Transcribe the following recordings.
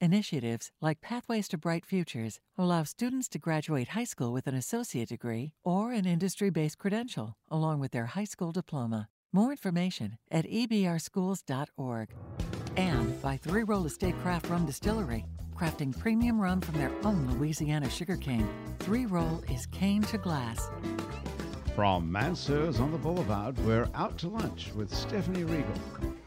Initiatives like Pathways to Bright Futures allow students to graduate high school with an associate degree or an industry based credential, along with their high school diploma. More information at ebrschools.org. And by Three Roll Estate Craft Rum Distillery, crafting premium rum from their own Louisiana sugarcane. Three Roll is cane to glass. From Mansur's on the Boulevard, we're out to lunch with Stephanie Riegel.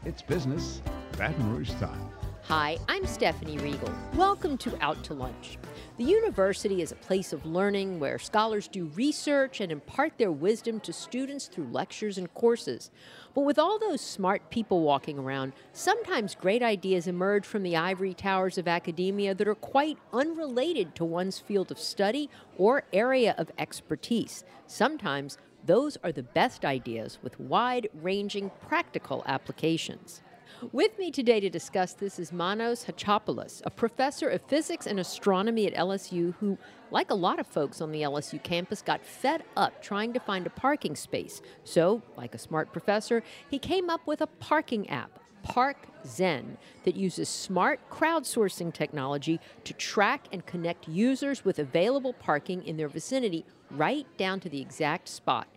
It's business, Baton Rouge time. Hi, I'm Stephanie Riegel. Welcome to Out to Lunch. The university is a place of learning where scholars do research and impart their wisdom to students through lectures and courses. But with all those smart people walking around, sometimes great ideas emerge from the ivory towers of academia that are quite unrelated to one's field of study or area of expertise. Sometimes those are the best ideas with wide ranging practical applications. With me today to discuss this is Manos Chatzopoulos, a professor of physics and astronomy at LSU who, like a lot of folks on the LSU campus, got fed up trying to find a parking space. So, like a smart professor, he came up with a parking app. Park Zen that uses smart crowdsourcing technology to track and connect users with available parking in their vicinity right down to the exact spot.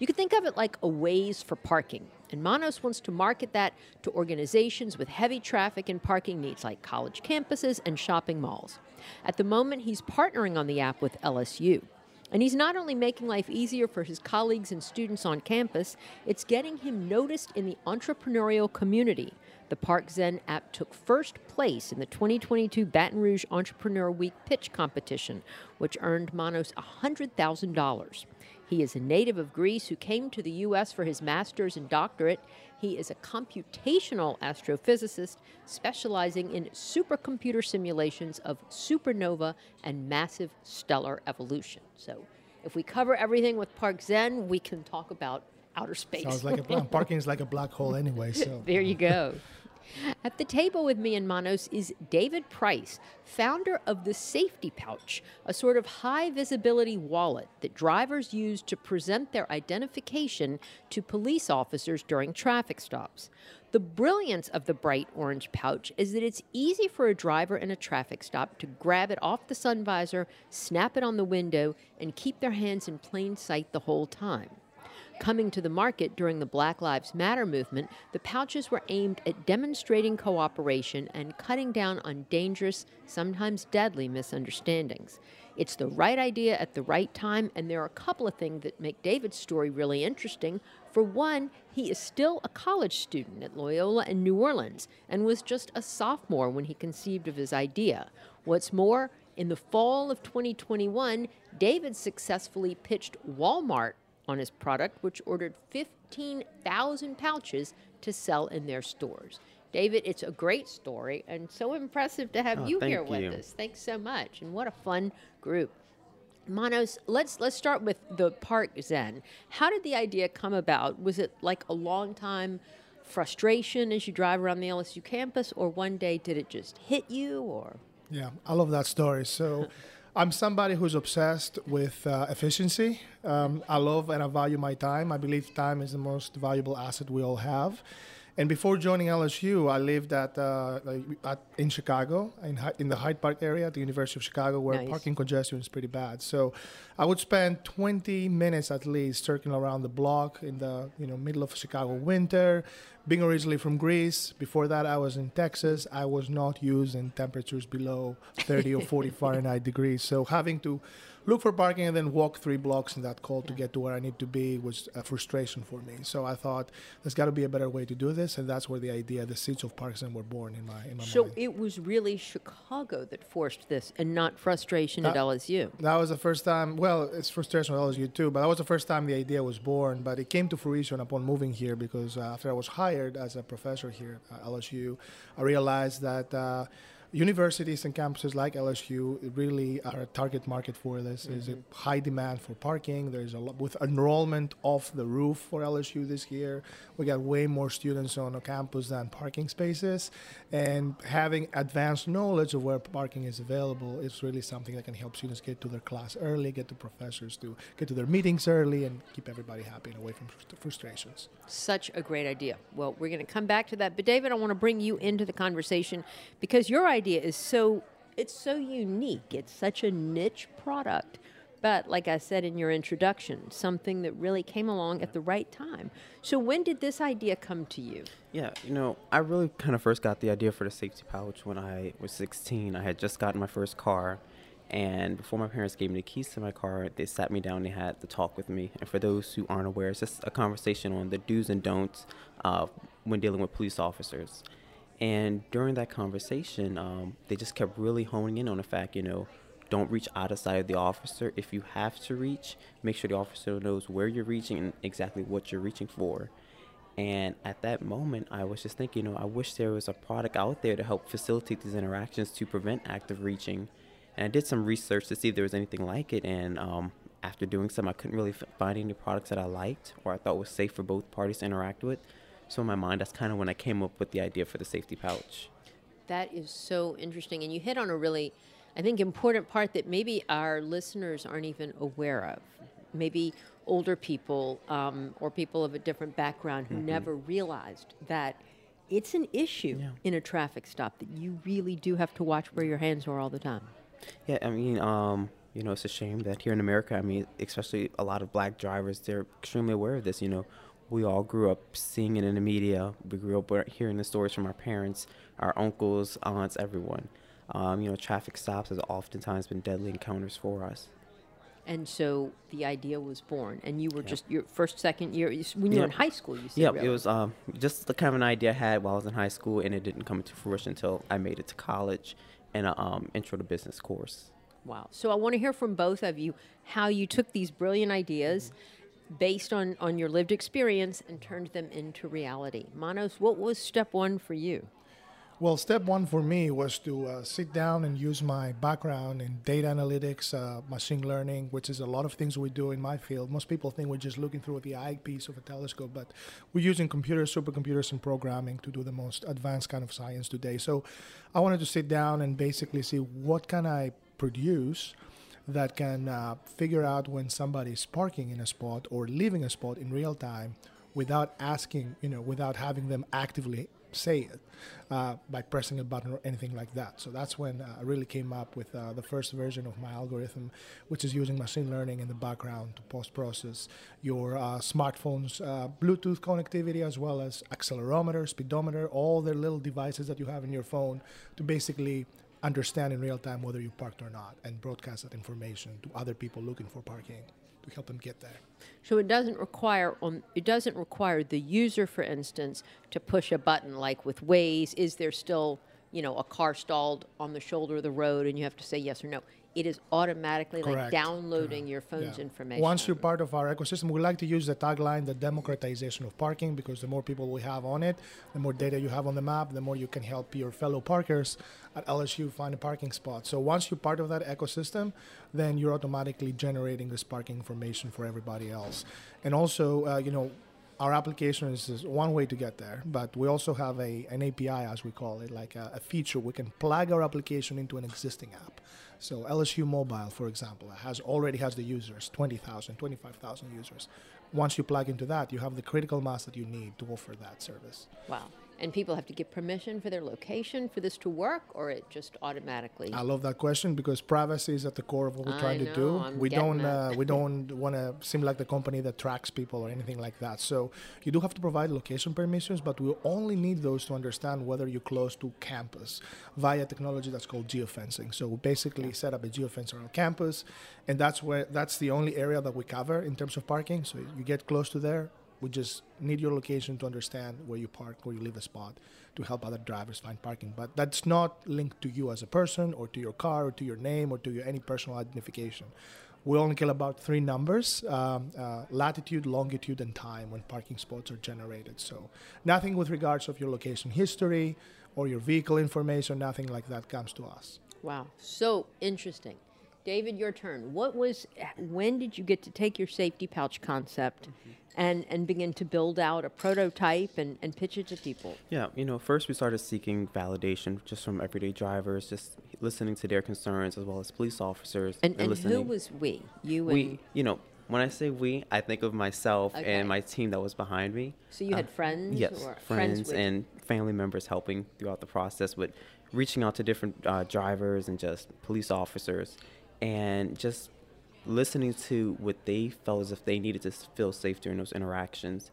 You can think of it like a Waze for parking. And Manos wants to market that to organizations with heavy traffic and parking needs like college campuses and shopping malls. At the moment, he's partnering on the app with LSU. And he's not only making life easier for his colleagues and students on campus, it's getting him noticed in the entrepreneurial community. The Park Zen app took first place in the 2022 Baton Rouge Entrepreneur Week pitch competition, which earned Manos $100,000. He is a native of Greece who came to the U.S. for his master's and doctorate. He is a computational astrophysicist specializing in supercomputer simulations of supernova and massive stellar evolution. So, if we cover everything with Park Zen, we can talk about outer space. Sounds like a plan. Parking is like a black hole anyway. So there you go. At the table with me in Manos is David Price, founder of the Safety Pouch, a sort of high visibility wallet that drivers use to present their identification to police officers during traffic stops. The brilliance of the bright orange pouch is that it's easy for a driver in a traffic stop to grab it off the sun visor, snap it on the window, and keep their hands in plain sight the whole time. Coming to the market during the Black Lives Matter movement, the pouches were aimed at demonstrating cooperation and cutting down on dangerous, sometimes deadly misunderstandings. It's the right idea at the right time, and there are a couple of things that make David's story really interesting. For one, he is still a college student at Loyola in New Orleans and was just a sophomore when he conceived of his idea. What's more, in the fall of 2021, David successfully pitched Walmart on his product, which ordered 15,000 pouches to sell in their stores. David, it's a great story and so impressive to have oh, you here you. with us. Thanks so much, and what a fun group. Manos, let's let's start with the Park Zen. How did the idea come about? Was it like a long time frustration as you drive around the LSU campus, or one day did it just hit you? Or yeah, I love that story. So. I'm somebody who's obsessed with uh, efficiency. Um, I love and I value my time. I believe time is the most valuable asset we all have. And before joining LSU, I lived at, uh, at in Chicago, in, in the Hyde Park area at the University of Chicago, where nice. parking congestion is pretty bad. So, I would spend 20 minutes at least circling around the block in the you know middle of Chicago winter. Being originally from Greece, before that I was in Texas. I was not used in temperatures below 30 or 40 Fahrenheit degrees. So having to look for parking and then walk three blocks in that cold yeah. to get to where I need to be was a frustration for me. So I thought there's got to be a better way to do this, and that's where the idea, the seeds of Park Zen were born in my in my so mind. it was really Chicago that forced this, and not frustration that, at LSU. That was the first time. Well, it's frustration at LSU too, but that was the first time the idea was born. But it came to fruition upon moving here because uh, after I was hired as a professor here at LSU, I realized that. Uh, universities and campuses like LSU really are a target market for this. Mm-hmm. There's a high demand for parking. There's a lot with enrollment off the roof for LSU this year. We got way more students on a campus than parking spaces, and having advanced knowledge of where parking is available is really something that can help students get to their class early, get to professors to get to their meetings early, and keep everybody happy and away from frustrations. Such a great idea. Well, we're going to come back to that, but David, I want to bring you into the conversation because your idea is so it's so unique. It's such a niche product. But like I said in your introduction, something that really came along at the right time. So when did this idea come to you? Yeah, you know, I really kind of first got the idea for the safety pouch when I was 16. I had just gotten my first car, and before my parents gave me the keys to my car, they sat me down. They had the talk with me. And for those who aren't aware, it's just a conversation on the do's and don'ts uh, when dealing with police officers. And during that conversation, um, they just kept really honing in on the fact, you know, don't reach out of sight of the officer. If you have to reach, make sure the officer knows where you're reaching and exactly what you're reaching for. And at that moment, I was just thinking, you know, I wish there was a product out there to help facilitate these interactions to prevent active reaching. And I did some research to see if there was anything like it. And um, after doing some, I couldn't really find any products that I liked or I thought was safe for both parties to interact with. So in my mind, that's kind of when I came up with the idea for the safety pouch. That is so interesting, and you hit on a really, I think, important part that maybe our listeners aren't even aware of. Maybe older people um, or people of a different background who mm-hmm. never realized that it's an issue yeah. in a traffic stop that you really do have to watch where your hands are all the time. Yeah, I mean, um, you know, it's a shame that here in America, I mean, especially a lot of black drivers, they're extremely aware of this. You know, we all grew up seeing it in the media. We grew up hearing the stories from our parents, our uncles, aunts, everyone. Um, you know, traffic stops has oftentimes been deadly encounters for us. And so the idea was born, and you were just your first, second year when you yep. were in high school. You said, yeah, really. it was um, just the kind of an idea I had while I was in high school, and it didn't come to fruition until I made it to college in an um, intro to business course. Wow! So I want to hear from both of you how you took these brilliant ideas. Mm-hmm based on, on your lived experience and turned them into reality. Manos, what was step one for you? Well, step one for me was to uh, sit down and use my background in data analytics, uh, machine learning, which is a lot of things we do in my field. Most people think we're just looking through the eyepiece of a telescope, but we're using computers, supercomputers, and programming to do the most advanced kind of science today. So I wanted to sit down and basically see what can I produce that can uh, figure out when somebody is parking in a spot or leaving a spot in real time without asking, you know, without having them actively say it uh, by pressing a button or anything like that. So that's when uh, I really came up with uh, the first version of my algorithm, which is using machine learning in the background to post process your uh, smartphone's uh, Bluetooth connectivity as well as accelerometer, speedometer, all the little devices that you have in your phone to basically understand in real time whether you parked or not and broadcast that information to other people looking for parking to help them get there. So it doesn't require on it doesn't require the user, for instance, to push a button like with Waze. Is there still you know a car stalled on the shoulder of the road and you have to say yes or no? It is automatically Correct. like downloading your phone's yeah. information. Once you're part of our ecosystem, we like to use the tagline, the democratization of parking, because the more people we have on it, the more data you have on the map, the more you can help your fellow parkers at LSU find a parking spot. So once you're part of that ecosystem, then you're automatically generating this parking information for everybody else. And also, uh, you know, our application is, is, one way to get there, but we also have a, an API, as we call it, like a, a feature. We can plug our application into an existing app. So LSU Mobile, for example, has already has the users, 20,000, 25,000 users. Once you plug into that, you have the critical mass that you need to offer that service. Wow. And people have to get permission for their location for this to work, or it just automatically? I love that question because privacy is at the core of what we're trying know, to do. I'm we don't uh, we don't want to seem like the company that tracks people or anything like that. So you do have to provide location permissions, but we only need those to understand whether you're close to campus via technology that's called geofencing. So we basically set up a geofence around campus, and that's where that's the only area that we cover in terms of parking. So you get close to there, we just need your location to understand where you park, where you leave a spot to help other drivers find parking. But that's not linked to you as a person or to your car or to your name or to your any personal identification. We only care about three numbers um, uh, latitude, longitude, and time when parking spots are generated. So nothing with regards of your location history or your vehicle information, nothing like that comes to us. Wow, so interesting. David, your turn. What was when did you get to take your safety pouch concept and and begin to build out a prototype and, and pitch it to people? Yeah, you know, first we started seeking validation just from everyday drivers, just listening to their concerns as well as police officers. And, and, listening. who was we? You and we, you know, when I say we, I think of myself Okay. and my team that was behind me. So you had Uh, friends Yes, or friends, with- and family members helping throughout the process with reaching out to different uh, drivers and just police officers and just listening to what they felt as if they needed to feel safe during those interactions.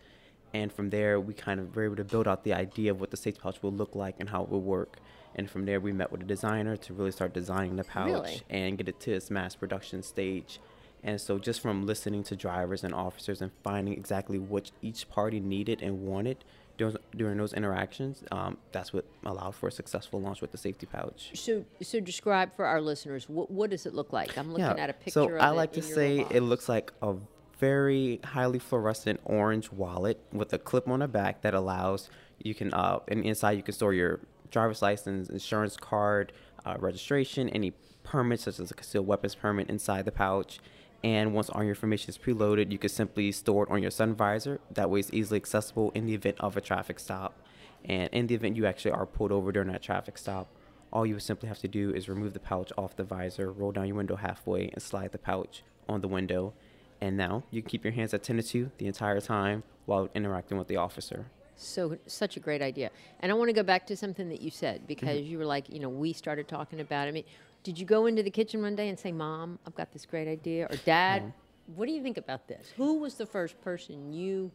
And from there, we kind of were able to build out the idea of what the safety pouch would look like and how it would work. And from there, we met with a designer to really start designing the pouch Really? and get it to its mass production stage. And so, just from listening to drivers and officers and finding exactly what each party needed and wanted during, during those interactions, um, that's what allowed for a successful launch with the safety pouch. So so describe for our listeners what what does it look like? I'm looking at a picture so of I like to say it looks like a very highly fluorescent orange wallet with a clip on the back that allows you can uh and inside you can store your driver's license, insurance card, uh, registration, any permits such as a concealed weapons permit inside the pouch. And once all your information is preloaded, you can simply store it on your sun visor. That way, it's easily accessible in the event of a traffic stop. And in the event you actually are pulled over during that traffic stop, all you would simply have to do is remove the pouch off the visor, roll down your window halfway, and slide the pouch on the window. And now you can keep your hands attended to the entire time while interacting with the officer. So such a great idea. And I want to go back to something that you said Mm-hmm. because you were like, you know, we started talking about it. I mean, did you go into the kitchen one day and say, "Mom, I've got this great idea," or "Dad, what do you think about this?" Who was the first person you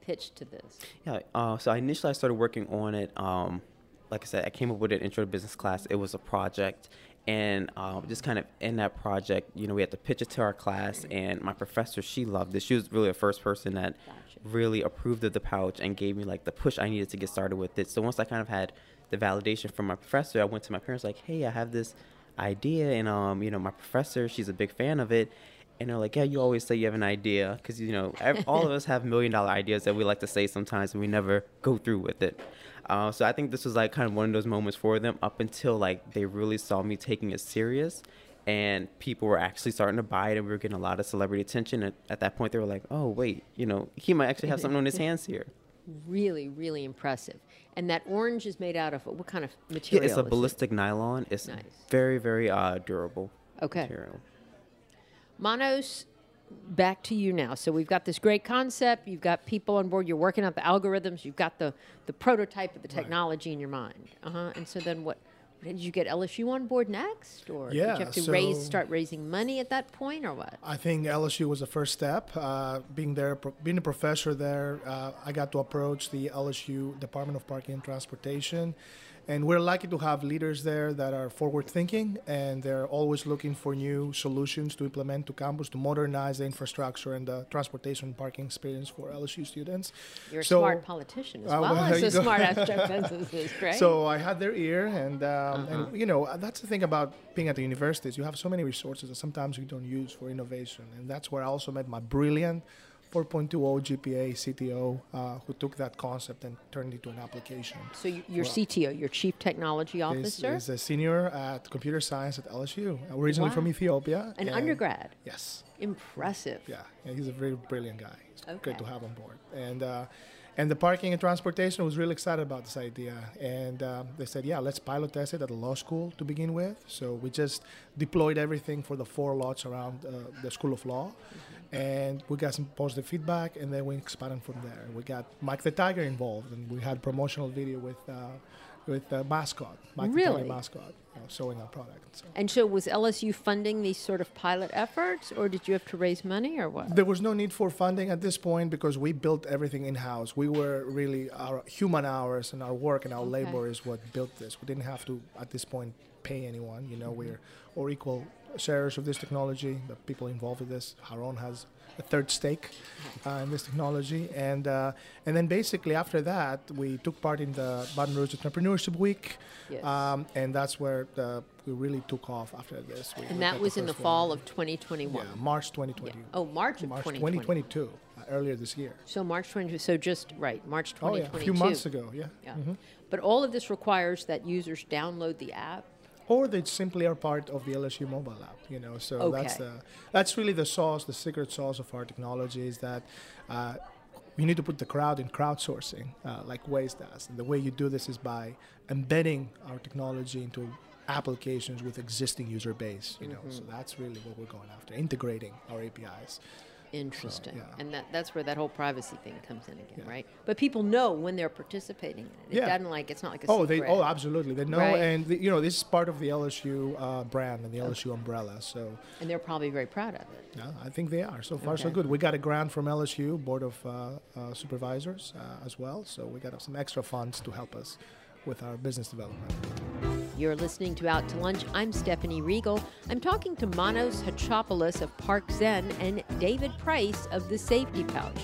pitched to this? Yeah. Uh, so I initially I started working on it. Um, like I said, I came up with an intro to business class. It was a project, and um, just kind of in that project, you know, we had to pitch it to our class, and my professor she loved it. She was really the first person that Gotcha. really approved of the pouch and gave me like the push I needed to get started with it. So once I kind of had the validation from my professor, I went to my parents like, "Hey, I have this idea," and um, you know, my professor she's a big fan of it. And they're like, yeah, you always say you have an idea because you know all of us have million dollar ideas that we like to say sometimes, and we never go through with it. Uh, so I think this was like kind of one of those moments for them up until like they really saw me taking it serious, and people were actually starting to buy it, and we were getting a lot of celebrity attention. And at that point, they were like, oh wait, you know, he might actually have something on his hands here. Really, really impressive. And that orange is made out of what kind of material? Yeah, it's a is it? ballistic nylon. It's Nice. very, very uh, durable Okay. material. Manos, back to you now. So we've got this great concept. You've got people on board. You're working out the algorithms. You've got the, the prototype of the technology in your mind. Uh huh. And so then what? Did you get LSU on board next, or did you have to raise, start raising money at that point, or what? I think LSU was the first step. Uh, being there, pro- being a professor there, uh, I got to approach the LSU Department of Parking and Transportation, and we're lucky to have leaders there that are forward-thinking and they're always looking for new solutions to implement to campus to modernize the infrastructure and the transportation and parking experience for LSU students. You're a smart politician as Uh, well well, as a smart astrophysicist, right? So I had their ear, and um, Uh-huh. and you know that's the thing about being at the universities. You have so many resources that sometimes you don't use for innovation, and that's where I also met my brilliant 4.20 GPA CTO uh, who took that concept and turned it into an application. So your Well- CTO, your Chief Technology Officer, he's a senior at computer science at LSU, originally from Ethiopia. an and- undergrad. Yes. Impressive. Yeah, yeah, he's a very brilliant guy. It's great to Okay. have on board. And uh, and the parking and transportation was really excited about this idea. And um, they said, yeah, let's pilot test it at a law school to begin with. So we just deployed everything for the four lots around uh, the School of Law. And we got some positive feedback, and then we expanded from there. We got Mike the Tiger involved, and we had promotional video with uh, with uh, mascot, Mike Really? Mascot, you know, showing our product. So. And so was LSU funding these sort of pilot efforts, or did you have to raise money, or what? There was no need for funding at this point because we built everything in house. We were really our human hours and our work and our Okay. labor is what built this. We didn't have to at this point pay anyone. You know, we're or equal shares of this technology. The people involved with this, Haron has a third stake uh, in this technology, and uh, and then basically after that we took part in the Baton Rouge Entrepreneurship Week, Yes. um, and that's where the, we really took off after this. We- we and that was in the fall one. of 2021. yeah March 2020. Oh, March of March 2020. 2022, uh, earlier this year. So March 20, so just, right, March 2022. Oh yeah, a few months ago. Yeah. Yeah. Mhm. But all of this requires that users download the app. Or they simply are part of the LSU mobile app. You know, so that's the that's really the sauce, the secret sauce of our technology is that. Uh, we need to put the crowd in crowdsourcing, uh, like Waze does. And the way you do this is by embedding our technology into applications with existing user base. You know, Mm-hmm. so that's really what we're going after, integrating our APIs. Interesting. yeah. And that, that's where that whole privacy thing comes in again, Yeah. right? But people know when they're participating in it. It Yeah. doesn't like, it's not like a Oh, they oh absolutely they know, Right. and the, you know this is part of the LSU uh, brand and the LSU umbrella. So And they're probably very proud of it. yeah, I think they are so far so good. We got a grant from LSU Board of uh, uh, Supervisors uh, as well, so we got some extra funds to help us with our business development. You're listening to Out to Lunch. I'm Stephanie Riegel. I'm talking to Manos Chatzopoulos of Park Zen and David Price of the Safety Pouch.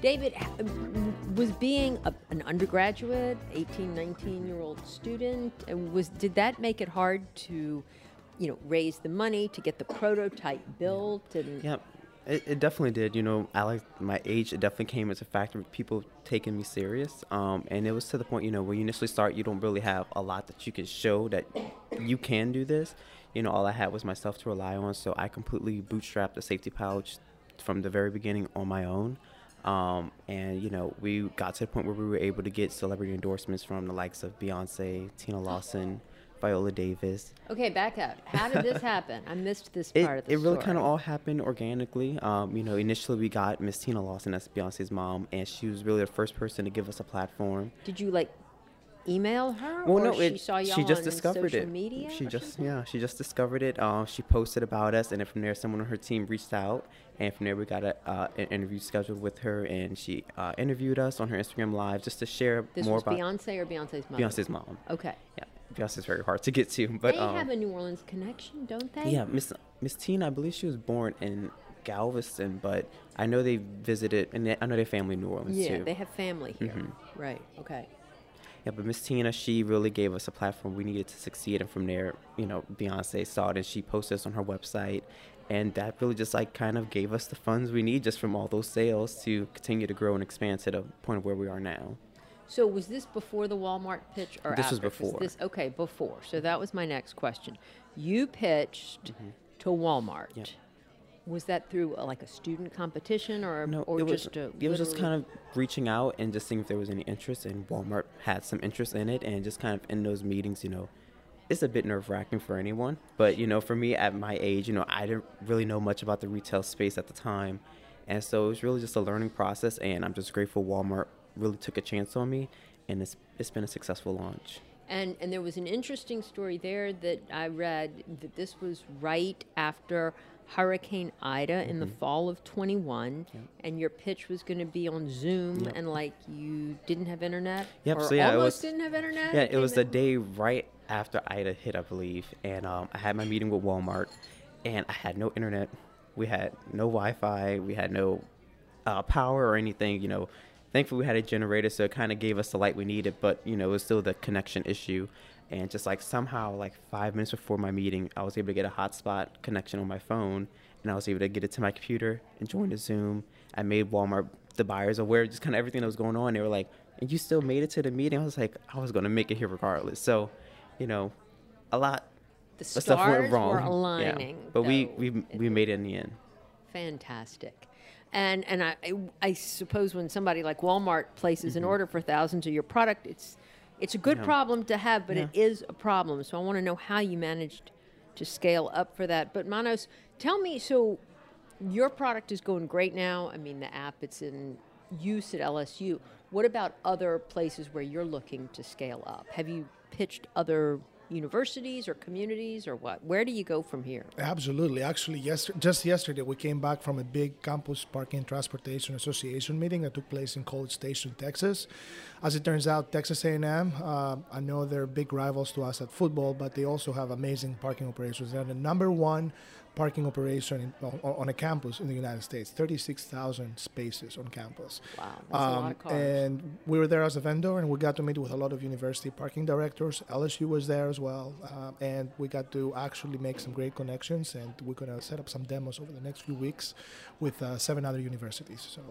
David um, was being a, an undergraduate, 18, 19 year old student. And was did that make it hard to, you know, raise the money to get the prototype built? And Yeah, it, it definitely did. You know, I like my age. It definitely came as a factor of people taking me serious. Um, and it was to the point, you know, when you initially start, you don't really have a lot that you can show that you can do this. You know, all I had was myself to rely on. So I completely bootstrapped the safety pouch from the very beginning on my own. Um, and you know, we got to the point where we were able to get celebrity endorsements from the likes of Beyonce, Tina Lawson, Viola Davis. okay, back up. How did this happen? I missed this It, part of the it really kind of all happened organically. Um, you know, initially we got Miss Tina Lawson, as Beyonce's mom, and she was really the first person to give us a platform. Did you like email her? Well, or no, she it, saw y'all she just on discovered social it. media she just something? yeah, she just discovered it. Um, she posted about us, and then from there, someone on her team reached out, and from there, we got a, uh, an interview scheduled with her, and she uh, interviewed us on her Instagram live just to share This more was about Beyonce or Beyonce's mother? Beyonce's mom. Okay. Yeah, Beyonce's very hard to get to, but they um, have a New Orleans connection, don't they? Yeah, Miss Miss Tina, I believe she was born in Galveston, but I know they visited, and they, I know their family in New Orleans Yeah, too. they have family here. Mhm. Right. Okay. yeah, but Miss Tina, she really gave us a platform we needed to succeed, and from there, you know, Beyonce saw it and she posted us on her website, and that really just like kind of gave us the funds we need just from all those sales to continue to grow and expand to the point of where we are now. So was this before the Walmart pitch or This was before. This, okay, before. So that was my next question. You pitched to Walmart. Mm-hmm. Yep. Was that through uh like a student competition or No, or it was just a it was just kind of reaching out and just seeing if there was any interest, and Walmart had some interest in it, and just kind of in those meetings, you know, it's a bit nerve wracking for anyone, but you know, for me at my age, you know, I didn't really know much about the retail space at the time, and so it was really just a learning process, and I'm just grateful Walmart really took a chance on me, and it's it's been a successful launch. And and there was an interesting story there that I read that this was right after Hurricane Ida in the Mm-hmm. fall of 21, and your pitch was going to be on Zoom, and like you didn't have internet, Yep, or so yeah, it almost was- didn't have internet. Yeah, it was the day right after Ida hit, I believe, and um, I had my meeting with Walmart, and I had no internet. We had no Wi-Fi. We had no uh, power or anything. You know, thankfully we had a generator, so it kind of gave us the light we needed. But you know, it was still the connection issue, and just like somehow, like five minutes before my meeting, I was able to get a hotspot connection on my phone, and I was able to get it to my computer and join the Zoom. I made Walmart the buyers aware, just kind of everything that was going on. They were like, "And you still made it to the meeting?" I was like, "I was going to make it here regardless." So, you know, a lot the of stars stuff went wrong. were Yeah. But we though. we It we made it in the end. Fantastic. And and I I- suppose when somebody like Walmart places an order for thousands of your product, it's it's a good Mm-hmm. Yeah. problem to have, but it Yeah. is a problem. So I want to know how you managed to scale up for that. But Manos, tell me so your product is going great now. I mean the app it's in use at LSU. What about other places where you're looking to scale up? Have you pitched other universities or communities or what? Where do you go from here? Absolutely. Actually, yes, just yesterday we came back from a big campus parking transportation association meeting that took place in College Station, Texas. As it turns out, Texas A&M, uh, I know they're big rivals to us at football, but they also have amazing parking operations. They're the number one parking operation in, on, on a campus in the United States. Thirty-six thousand spaces on campus. Wow, that's a lot of cars. Um, And we were there as a vendor, and we got to meet with a lot of university parking directors. LSU was there as well, um, and we got to actually make some great connections. And we're gonna set up some demos over the next few weeks with uh, seven other universities. So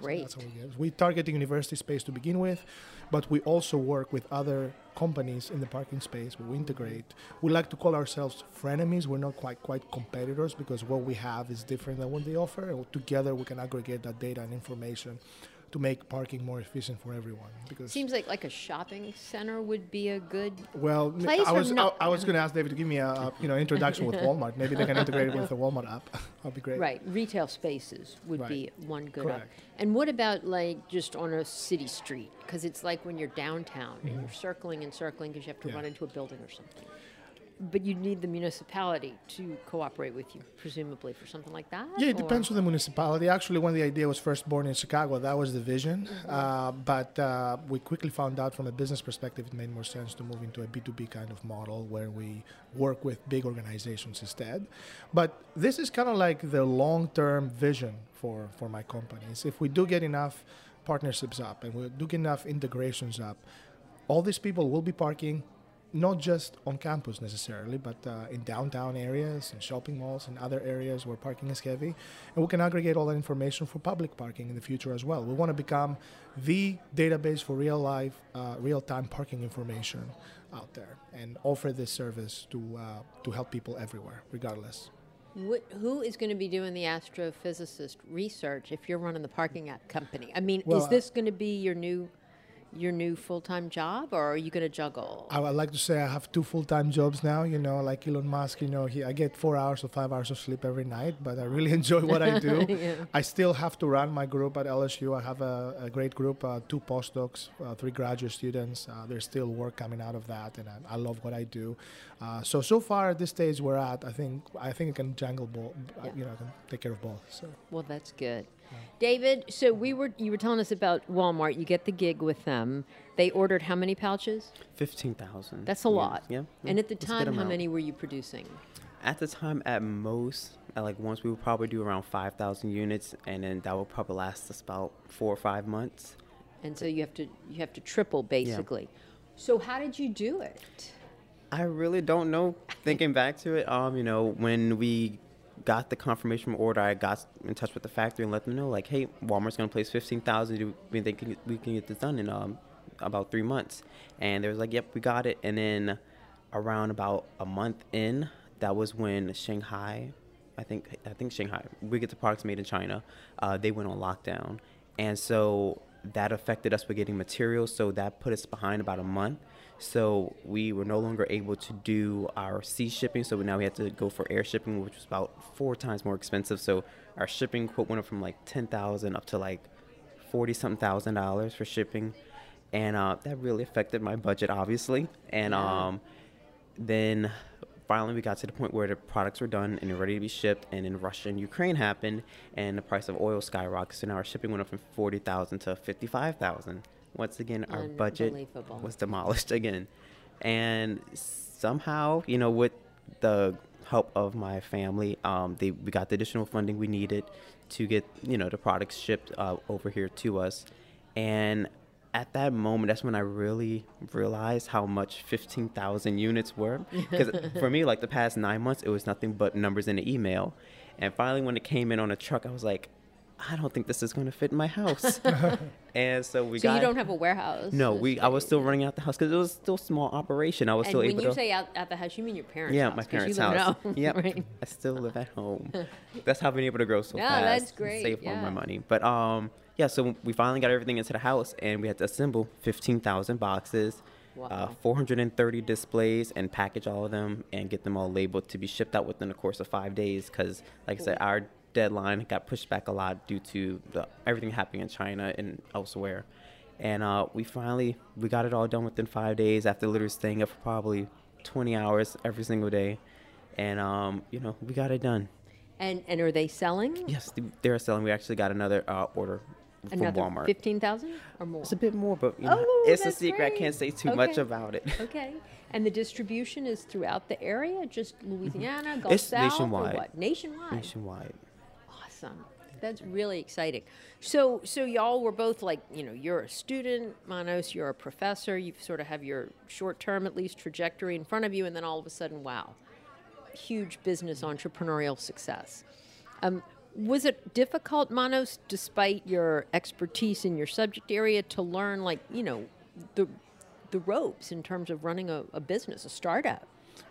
Great. that's how we get. We target the university space to begin with, but we also work with other companies in the parking space. We integrate. We like to call ourselves frenemies. We're not quite quite competitors because what we have is different than what they offer. And together, we can aggregate that data and information to make parking more efficient for everyone. Because Seems like like a shopping center would be a good. well, place I was? I, I was going to ask David to give me a, a you know introduction with Walmart. Maybe they can integrate it with the Walmart app. That'd be great. Right, retail spaces would Right. be one good. Correct. And what about like just on a city street? Because it's like when you're downtown and you're circling and circling because you have to Mm-hmm. Yeah. run into a building or something. But you need the municipality to cooperate with you, presumably, for something like that. Yeah, it or- depends on the municipality. Actually, when the idea was first born in Chicago, that was the vision. Uh, but uh, we quickly found out from a business perspective, it made more sense to move into a B2B kind of model where we work with big organizations instead. But this is kind of like the long term vision for, for my companies. If we do get enough partnerships up and we do get enough integrations up, all these people will be parking not just on campus necessarily, but uh, in downtown areas and shopping malls and other areas where parking is heavy. And we can aggregate all that information for public parking in the future as well. We want to become the database for real life, uh, real time parking information out there and offer this service to, uh, to help people everywhere, regardless. What, who is going to be doing the astrophysicist research if you're running the parking app company? I mean, Well, is uh, this going to be your new, your new full time job, or are you going to juggle? I would like to say I have two full-time jobs now. You know, like Elon Musk. You know, he, I get four hours or five hours of sleep every night, but I really enjoy what I do. I still have to run my group at LSU. I have a, a great group, uh, two postdocs, uh, three graduate students. Uh, there's still work coming out of that, and I, I love what I do. Uh, so so far at this stage we're at, I think I think I can juggle both. Yeah. You know, I can take care of both. So. Well, that's good. David, so we were you were telling us about Walmart. You get the gig with them. They ordered how many pouches? Fifteen thousand. That's a lot. Yeah. And at the time, how many were you producing? At the time, at most, at like once we would probably do around five thousand units, and then that would probably last us about four or five months. And so you have to you have to triple basically. Yeah. So how did you do it? I really don't know. Thinking back to it, um, you know, when we got the confirmation order, I got in touch with the factory and let them know, like, hey, Walmart's gonna place fifteen thousand. Do we think we can get this done in um about three months? And they was like, yep, we got it. And then around about a month in, that was when Shanghai, I think I think Shanghai, we get the products made in China. Uh, they went on lockdown, and so that affected us with getting materials. So that put us behind about a month. So we were no longer able to do our sea shipping. So now we had to go for air shipping, which was about four times more expensive. So our shipping quote went up from like ten thousand up to like forty something thousand dollars for shipping, and uh, that really affected my budget, obviously. And um, then finally we got to the point where the products were done and ready to be shipped and then russia and ukraine happened and the price of oil skyrocketed so now our shipping went up from 40000 to 55000 once again our budget was demolished again. And somehow you know with the help of my family um, they, we got the additional funding we needed to get you know the products shipped uh, over here to us. And at that moment that's when i really realized how much 15000 units were. Because for me like the past nine months it was nothing but numbers in the email. And finally when it came in on a truck i was like i don't think this is going to fit in my house and so we So got you don't have a warehouse. no, we. I was still running out the house because it was still small operation. I was And still able to. when you say out at the house, you mean your parents' yeah, house? my 'cause you parents' live house. home, Yep, right? I still live at home. That's how I've been able to grow so Yeah, fast. that's great, Save all my money, but um, yeah. So we finally got everything into the house, and we had to assemble fifteen thousand boxes. Uh, 430 displays and package all of them and get them all labeled to be shipped out within the course of five days because like i said our deadline got pushed back a lot due to the, everything happening in china and elsewhere. And uh, we finally we got it all done within five days after literally staying up for probably 20 hours every single day. And um, you know we got it done. And and are they selling? yes they're selling. We actually got another uh, order from Another walmart. fifteen thousand or more. it's a bit more but you know, Oh, it's a secret. I can't say too much about it. Okay. And the distribution is throughout the area, just Louisiana, Gulf It's South, nationwide. Nationwide. nationwide Awesome. That's really exciting. So, so y'all were both like, you know, you're a student, Manos, you're a professor. You sort of have your short-term, at least, trajectory in front of you, and then all of a sudden, wow, huge business entrepreneurial success. Um, Was it difficult, Manos, despite your expertise in your subject area, to learn, like, you know, the, the ropes in terms of running a, a business, a startup?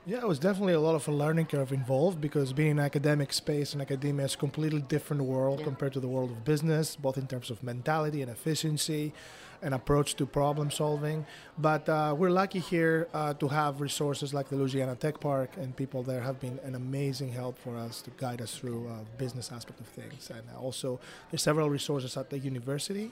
Yeah, it was definitely a lot of a learning curve involved because being in academic space and academia is a completely different world Yeah. compared to the world of business, both in terms of mentality and efficiency and approach to problem solving. But uh, we're lucky here uh, to have resources like the Louisiana Tech Park, and people there have been an amazing help for us to guide us through uh, business aspect of things. And also, there's several resources at the university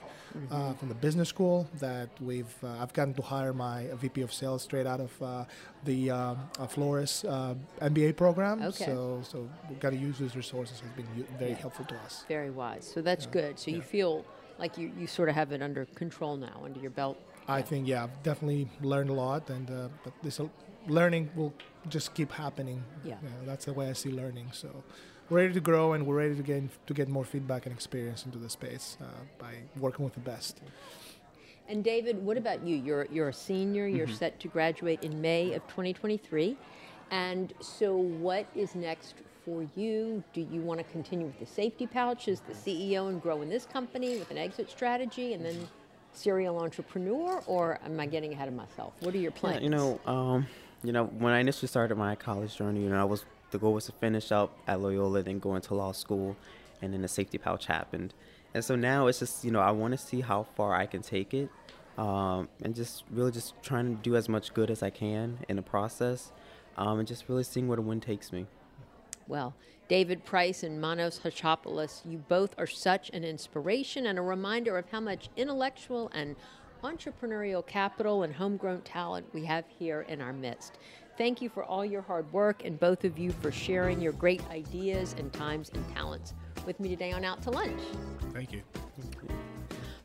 uh, from the business school that we've. Uh, I've gotten to hire my VP of sales straight out of uh, the um, Flores uh, MBA program. Okay. So, so we've got to use those resources. Has been very Yeah. helpable to us. Very wise. So that's Yeah. good. So you feel like you, you sort of have it under control now, under your belt. I think yeah, I've definitely learned a lot, and uh, but this learning will just keep happening. Yeah. that's the way I see learning. So we're ready to grow, and we're ready to get to get more feedback and experience into the space uh, by working with the best. And David, what about you? You're you're a senior. You're Mm-hmm. set to graduate in May of 2023, and so what is next for you? Do you want to continue with the safety pouch as the CEO and grow in this company with an exit strategy, and then serial entrepreneur, or am I getting ahead of myself? What are your Yeah, plans? you know, um, you know, when I initially started my college journey, you know, I was the goal was to finish up at Loyola, then go into law school, and then the safety pouch happened, and so now it's just you know I want to see how far I can take it, um, and just really just trying to do as much good as I can in the process, um, and just really seeing where the wind takes me. Well, David Price and Manos Chatzopoulos, you both are such an inspiration and a reminder of how much intellectual and entrepreneurial capital and homegrown talent we have here in our midst. Thank you for all your hard work and both of you for sharing your great ideas and times and talents with me today on Out to Lunch. Thank you.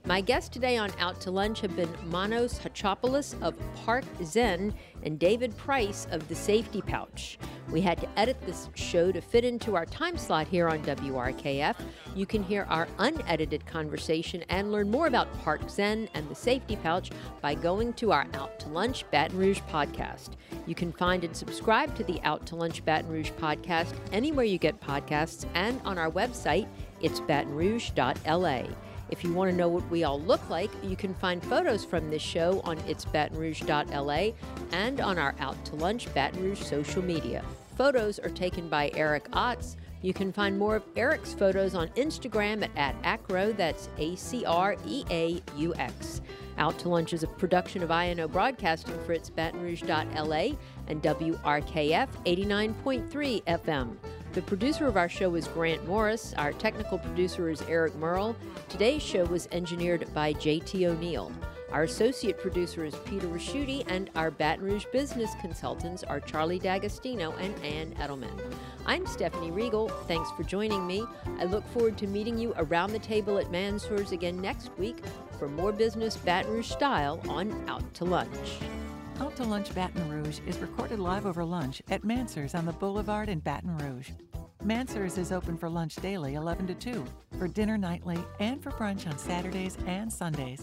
My guests today on Out to Lunch have been Manos Chatzopoulos of Park Zen and David Price of The Safety Pouch. We had to edit this show to fit into our time slot here on WRKF. You can hear our unedited conversation and learn more about Park Zen and The Safety Pouch by going to our Out to Lunch Baton Rouge podcast. You can find and subscribe to the Out to Lunch Baton Rouge podcast anywhere you get podcasts and on our website, it's batonrouge.la. If you want to know what we all look like, you can find photos from this show on itsbatonrouge.la and on our Out to Lunch Baton Rouge social media. Photos are taken by Eric Otts. You can find more of Eric's photos on Instagram at, at Acro, that's A C R E A U X. Out to Lunch is a production of INO Broadcasting for its batonrouge.la and WRKF 89.3 FM. The producer of our show is Grant Morris. Our technical producer is Eric Merle. Today's show was engineered by JT O'Neill. Our associate producer is Peter Ricchiuti, and our Baton Rouge business consultants are Charlie D'Agostino and Ann Edelman. I'm Stephanie Riegel. Thanks for joining me. I look forward to meeting you around the table at Mansur's again next week for more business Baton Rouge style on Out to Lunch. Out to Lunch Baton Rouge is recorded live over lunch at Mansurs on the Boulevard in Baton Rouge. Mansurs is open for lunch daily 11 to 2, for dinner nightly, and for brunch on Saturdays and Sundays.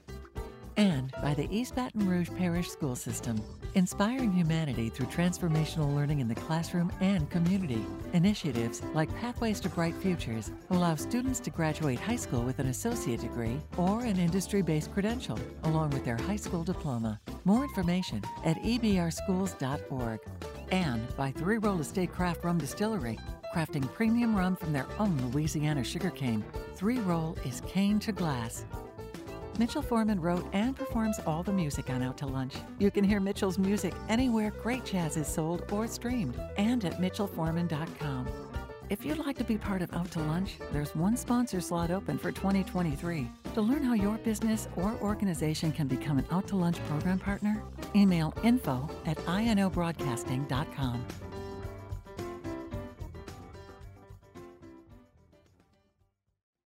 and by the East Baton Rouge Parish School System, inspiring humanity through transformational learning in the classroom and community. Initiatives like Pathways to Bright Futures allow students to graduate high school with an associate degree or an industry based credential, along with their high school diploma. More information at ebrschools.org. And by Three Roll Estate Craft Rum Distillery, crafting premium rum from their own Louisiana sugarcane. Three Roll is cane to glass. Mitchell Foreman wrote and performs all the music on Out to Lunch. You can hear Mitchell's music anywhere great jazz is sold or streamed, and at mitchellforeman.com. If you'd like to be part of Out to Lunch, there's one sponsor slot open for 2023. To learn how your business or organization can become an Out to Lunch program partner, email info at inobroadcasting.com.